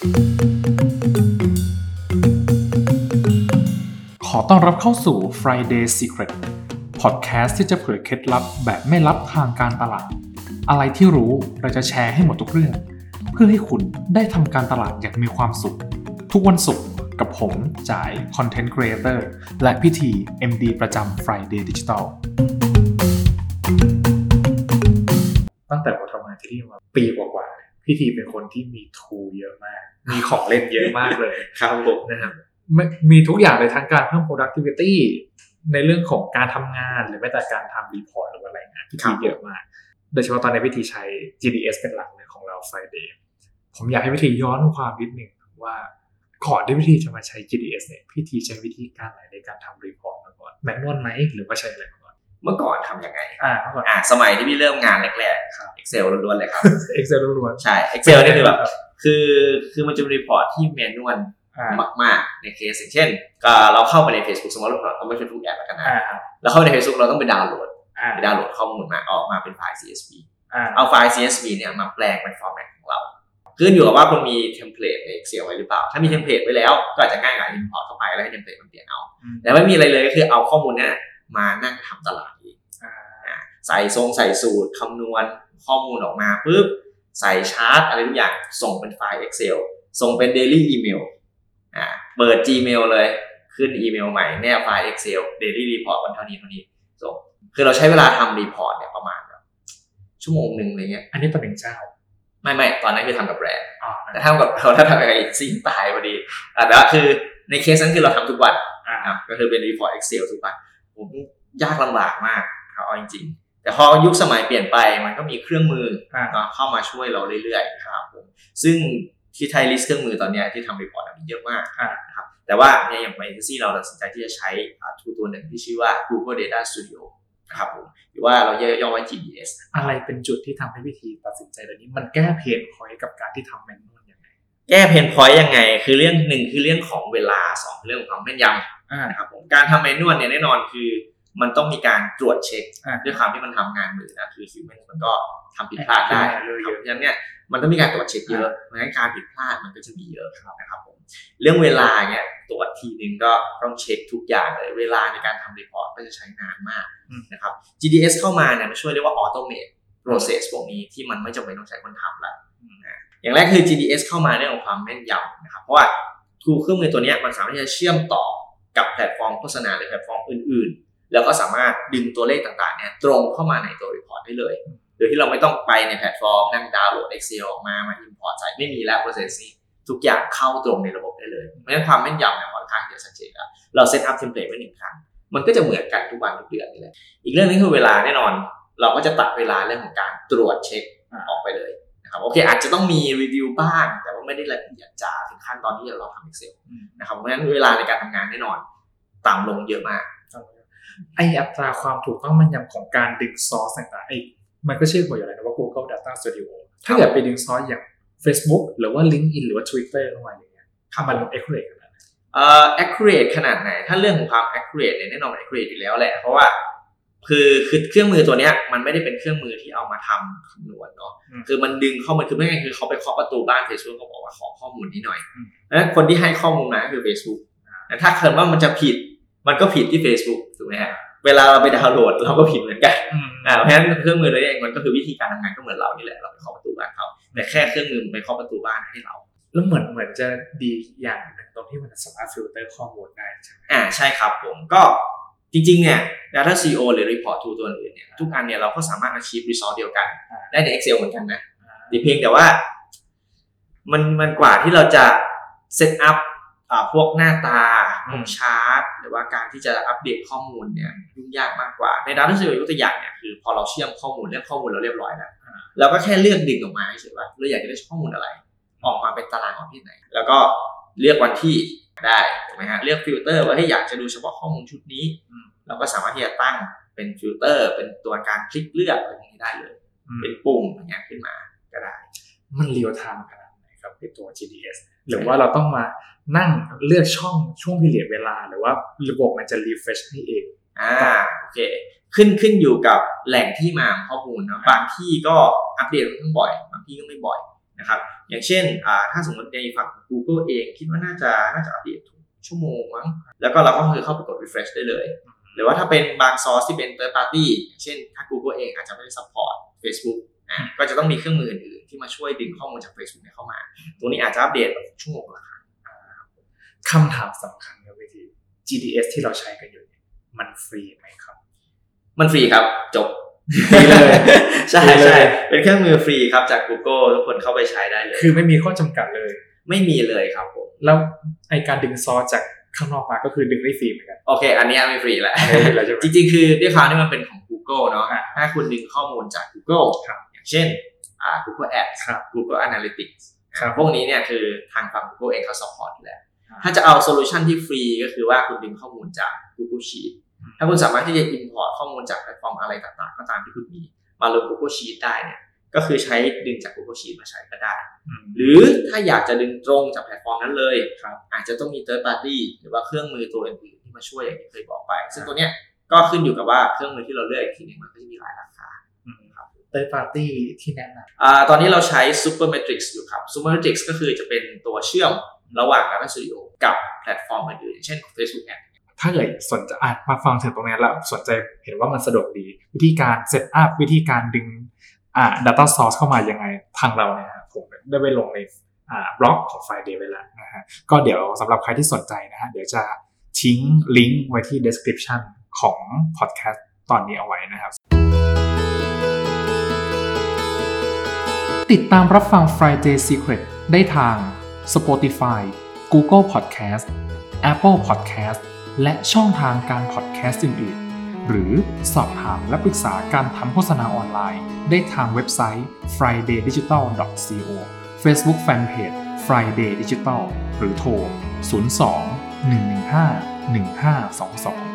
ขอต้อนรับเข้าสู่ Friday Secret Podcast ที่จะเผยเคล็ดลับแบบไม่ลับทางการตลาด อะไรที่รู้เราจะแชร์ให้หมดทุกเรื่อง เพื่อให้คุณได้ทำการตลาดอย่างมีความสุข ทุกวันศุกร์กับผมจ่าย Content Creator และพิธี MD ประจำ Friday Digital ตั้งแต่ผมทำงานที่นี่มาปีกว่าๆ พี่ทีเป็นคนที่มี tool เยอะมาก มีของเล่นเยอะมากเลยครับผมนะครับไม่มีทุกอย่างเลยทั้งการเพิ่ม productivity ในเรื่องของการทำงานหรือแม้แต่การทำ report หรือว่ารายงานพี่ทีเยอะมาก โดยเฉพาะตอนในพี่ทีใช้ GDS เป็นหลักเลยของเรา Friday ผมอยากให้พี่ทีย้อนความนิดหนึ่งว่าก่อนที่พี่ทีจะมาใช้ GDS เนี่ยพี่ทีใช้วิธีการอะไรในการทำ report มาก่อน manual ไหมหรือว่าใช้อะไรมาก่อน เมื่อก่อนทำยังไง อ่าเมื่อก่อน อ่าสมัยที่พี่เริ่มงานแรกครับ ๆ Excel ล้วนๆเลยครับ Excel ล้วนใช่ Excel นี่คือแบบคือคือมันจะเป็น report ที่ manual อ่ามาก ๆ ในเคสอย่างเช่นก็เราเข้าไปใน Facebook สมมติเราต้องไป Facebook แอดแล้วกันนะอ่าแล้วเข้าไปใน Facebook เราต้องไปดาวน์โหลดอ่าไปดาวน์โหลดข้อมูลมาออกมาเป็นไฟล์ CSV อ่าเอาไฟล์ CSV เนี่ยมาแปลงเป็น format ของเราขึ้นอยู่กับว่าคุณมี template ใน Excel ไว้หรือเปล่า ถ้ามี template ไว้แล้วก็อาจจะง่ายกว่า import เข้าไปแล้วให้ template มันเปลี่ยนเอา อืมแต่ไม่มีอะไรเลยก็คือเอาข้อมูลเนี่ย มานั่งทำตารางเองอ่าอะใส่ทรงใส่สูตรคำนวณข้อมูลออกมาปุ๊บใส่ชาร์ตอะไรทุกอย่างส่งเป็นไฟล์ Excel ส่งเป็น Daily Email อ่าเปิด Gmail เลยขึ้นอีเมลใหม่แนบไฟล์ Excel Daily Report วันเท่านี้เท่านี้ส่งคือเราใช้เวลาทำ report เนี่ยประมาณแบบชั่วโมงหนึ่งอะไรเงี้ยอันนี้ต่อหนึ่งเจ้าไม่ไม่ตอนนั้นคือทำกับแบรนด์อ่าแต่ทำกับเราถ้าทำกับไอ้ซิงตายพอดีอะแต่ว่าคือในเคสนั้นคือเราทำทุกวันอ่าอะก็คือเป็น report Excel ทุกวัน ผมยากลำบากมากครับเอาจริง ๆ แต่พอยุคสมัยเปลี่ยนไปมันก็มีเครื่องมืออ่าเนาะเข้ามาช่วยเราเรื่อยๆครับผมซึ่งที่ไทย list เครื่องมือตอนเนี้ยที่ทำ report มีเยอะมากอ่านะครับแต่ว่าเนี่ยอย่างไมเอซี่เราตัดสินใจที่จะใช้ tool ตัวหนึ่งที่ชื่อว่า Google Data Studio นะครับผมหรือว่าเราย่อๆไว้ GDS อะไรเป็นจุดที่ทำให้พี่ทีตัดสินใจแบบนี้ มันแก้ pain point กับการที่ทำ manual ยังไง แก้ pain point ยังไง คือเรื่องหนึ่งคือเรื่องของเวลาสองเรื่องของความแม่นยำอ่า นะครับผมการทำ manual เนี่ยแน่นอนคือ มันต้องมีการตรวจเช็คอ่าด้วยความที่มันทำงานมือนะคือ human มันก็ทำผิดพลาดได้อ่าเยอะๆเพราะฉะนั้นเนี่ยมันต้องมีการตรวจเช็คเยอะเพราะฉะนั้นการผิดพลาดมันก็จะมีเยอะนะครับผมเรื่องเวลาเนี่ยตรวจทีนึงก็ต้องเช็คทุกอย่างเลย เวลาในการทำ report ก็จะใช้นานมากอืมนะครับ GDS เข้ามาเนี่ยมันช่วยเรียกว่า automate process พวกนี้ที่มันไม่จำเป็นต้องใช้คนทำละนะอย่างแรกคือ GDS เข้ามาเรื่องของความแม่นยำนะครับเพราะว่า tool เครื่องมือตัวเนี้ยมันสามารถที่จะเชื่อมต่อ กับแพลตฟอร์มโฆษณาหรือแพลตฟอร์มอื่น ๆ แล้วก็สามารถดึงตัวเลขต่างๆเนี่ยตรงเข้ามาในตัว report ได้เลยโดยที่เราไม่ต้องไปในแพลตฟอร์มนั่งดาวน์โหลด Excel ออกมามา import ใส่ไม่มีแล้ว process นี้ทุกอย่างเข้าตรงในระบบได้เลยเพราะฉะนั้นความแม่นยำเนี่ยค่อนข้างที่จะชัดเจนแล้วเรา set up template ไว้หนึ่งครั้งมันก็จะเหมือนกันทุกวันทุกเดือนนี่แหละอีกเรื่องนึงคือเวลาแน่นอน เราก็จะตัดเวลาเรื่องของการตรวจเช็คออกไปเลย นะครับโอเคอาจจะต้องมีรีวิวบ้าง แต่ว่าไม่ได้ละเอียดจ๋าถึงขั้นตอนที่เราทำ Excel อืมนะครับเพราะฉะนั้นเวลาในการทำงานแน่นอนต่ำลงเยอะมากไออัตราความถูกต้องแมันยำของการดึงซอสต่างๆไอมันก็ชื่อบอกอยู่แล้วนะว่า Google Data Studio ถ้าเกิดไปดึงซอสอย่าง Facebook หรือว่า LinkedIn หรือว่า Twitter เข้ามาอย่างเงี้ยมัน accurate ขนาดไหนเอ่อ accurate ขนาดไหน ถ้าเรื่องของความ accurate เนี่ยแน่นอนมัน accurate อยู่แล้วแหละเพราะว่า คือคือเครื่องมือตัวเนี้ย มันไม่ได้เป็นเครื่องมือที่เอามาทำคำนวณเนาะอืมคือมันดึงข้อมูลคือไม่งั้นคือเขาไปเคาะประตูบ้าน Facebook เขาบอกว่าขอข้อมูลนี้หน่อยอืมแล้วคนที่ให้ข้อมูลมาก็คือ Facebook แต่ถ้าเกิดว่ามันจะผิด มันก็ผิดที่ Facebook ถูกไหมฮะเวลาเราไปดาวน์โหลดเราก็ผิดเหมือนกันอ่าเพราะฉะนั้นเครื่องมือตัวนี้เองมันก็คือวิธีการทำงานก็เหมือนเรานี่แหละเราไปเคาะประตูบ้านเขาแต่แค่เครื่องมือมันไปเคาะประตูบ้านให้เราแล้วเหมือนเหมือนจะดีอย่างหนึ่งตรงที่มันสามารถฟิลเตอร์ข้อมูลได้ใช่ไหมอ่าใช่ครับผมก็ จริงๆเนี่ย Data Studio หรือ Report Tool ตัวอื่นเนี่ยทุกอันเนี่ยเราก็สามารถ achieve result เดียวกัน ได้ใน Excel เหมือนกันนะแต่เพียงแต่ว่า มันมันกว่าที่เราจะ set up อ่าพวกหน้าตาพวกชาร์ตหรือว่าการที่จะอัปเดตข้อมูลเนี่ยยุ่งยากมากกว่าใน Data CEO ยกตัวอย่างเนี่ยคือพอเราเชื่อมข้อมูลเรื่องข้อมูลเราเรียบร้อยแล้วเราก็แค่เลือกดึงออกมาเฉยๆว่าเราอยากจะได้ข้อมูลอะไร ออกมาเป็นตารางประเภทไหน แล้วก็เลือกวันที่ได้ถูก ไหมฮะเลือกฟิลเตอร์ว่าให้ยอยากจะดูเฉพาะข้อมูลชุดนี้อืมเราก็สามารถที่จะตั้งเป็นฟิลเตอร์ เป็นตัวการคลิกเลือกอะไรพวกนี้ได้เลย เป็นปุ่มอย่างเงี้ยขึ้นมาก็ได้ มัน real time ขนาดไหนครับในตัว GDS หรือว่าเราต้องมานั่งเลือกช่องช่วง period เวลา หรือว่าระบบมันจะ refresh ให้เองอ่าโอเคขึ้นขึ้นอยู่กับแหล่งที่มาของข้อมูลเนอะบางที่ก็อัปเดตค่อนข้างบ่อยบางที่ก็ไม่บ่อยนะครับอย่างเช่นอ่าถ้าสมมติในฝั่งของ Google เองคิดว่าน่าจะน่าจะอัปเดตทุก ชั่วโมงมั้ง แล้วก็เราก็คือเข้าไปกด refresh ได้เลย หรือว่าถ้าเป็นบางซอสที่เป็น third party อย่างเช่นถ้า Google เองอาจจะไม่ได้ support Facebook อะก็จะต้องมีเครื่องมืออื่นๆที่มาช่วยดึงข้อมูลจาก Facebook เนี่ยเข้ามา ตัวนี้อาจจะอัปเดตแบบชั่วโมงละครั้งคำถามสำคัญครับวิธี GDS ที่เราใช้กันอยู่เนี่ยมันฟรีไหมครับ มันฟรีครับ จบฟรีเลยใช่ฟรีเลยใช่เป็นเครื่องมือฟรีครับจาก Google ทุกคนเข้าไปใช้ได้เลย คือไม่มีข้อจำกัดเลย ไม่มีเลยครับผม แล้วไอการดึงซอสจากข้างนอกมาก็คือดึงได้ฟรีเหมือนกัน โอเค อันเนี้ยไม่ฟรีแหละไม่ฟรีแล้วใช่ไหมจริงๆ คือด้วยความที่มันเป็นของ Google เนาะอ่าถ้าคุณดึงข้อมูลจาก Google ครับอย่างเช่นอ่า Google Ads ครับ Google Analytics ครับพวกนี้เนี่ยคือทางฝั่ง Google เองเขา support อยู่แล้วอ่าถ้าจะเอา solution ที่ฟรีก็คือว่าคุณดึงข้อมูลจาก Google Sheet อืมถ้าคุณสามารถที่จะ import ข้อมูลจากแพลตฟอร์มอะไรต่างๆ ก็ตามที่คุณมี มาลง Google Sheet ได้เนี่ย ก็คือใช้ดึงจาก Google Sheet มาใช้ก็ได้อืมหรือถ้าอยากจะดึงตรงจากแพลตฟอร์มนั้นเลยครับอาจจะต้องมี third party หรือว่าเครื่องมือตัวอื่นๆที่มาช่วยอย่างที่เคยบอกไป ซึ่งตัวเนี้ยก็ขึ้นอยู่กับว่าเครื่องมือที่เราเลือกอีกทีหนึงมันก็จะมีหลายราคาอืมครับ third party ที่แนะนำ อ่าตอนนี้เราใช้ Supermetrics อยู่ครับ Supermetrics ก็คือจะเป็นตัวเชื่อมระหว่าง Data Studio กับแพลตฟอร์มอื่นๆอย่างเช่น Facebook Ads ำถ้าเกิดสนใจอะมาฟังถึงตรงนี้แล้วสนใจเห็นว่ามันสะดวกดี วิธีการ setup วิธีการดึง อ่า data source เข้ามายังไงทางเราเนี่ยผมได้ไปลงในอ่าบล็อกของ Friday ไว้แล้วนะฮะก็เดี๋ยวสำหรับใครที่สนใจนะฮะเดี๋ยวจะทิ้งลิงก์ไว้ที่ description ของ podcast ตอนนี้เอาไว้นะครับ ติดตามรับฟัง Friday Secret ได้ทาง Spotify Google Podcast Apple Podcast และช่องทางการ podcast อื่นๆ หรือสอบถามและปรึกษาการทำโฆษณาออนไลน์ ได้ทางเว็บไซต์ fridaydigital.co Facebook Fanpage Friday Digital หรือโทร 02 115 1522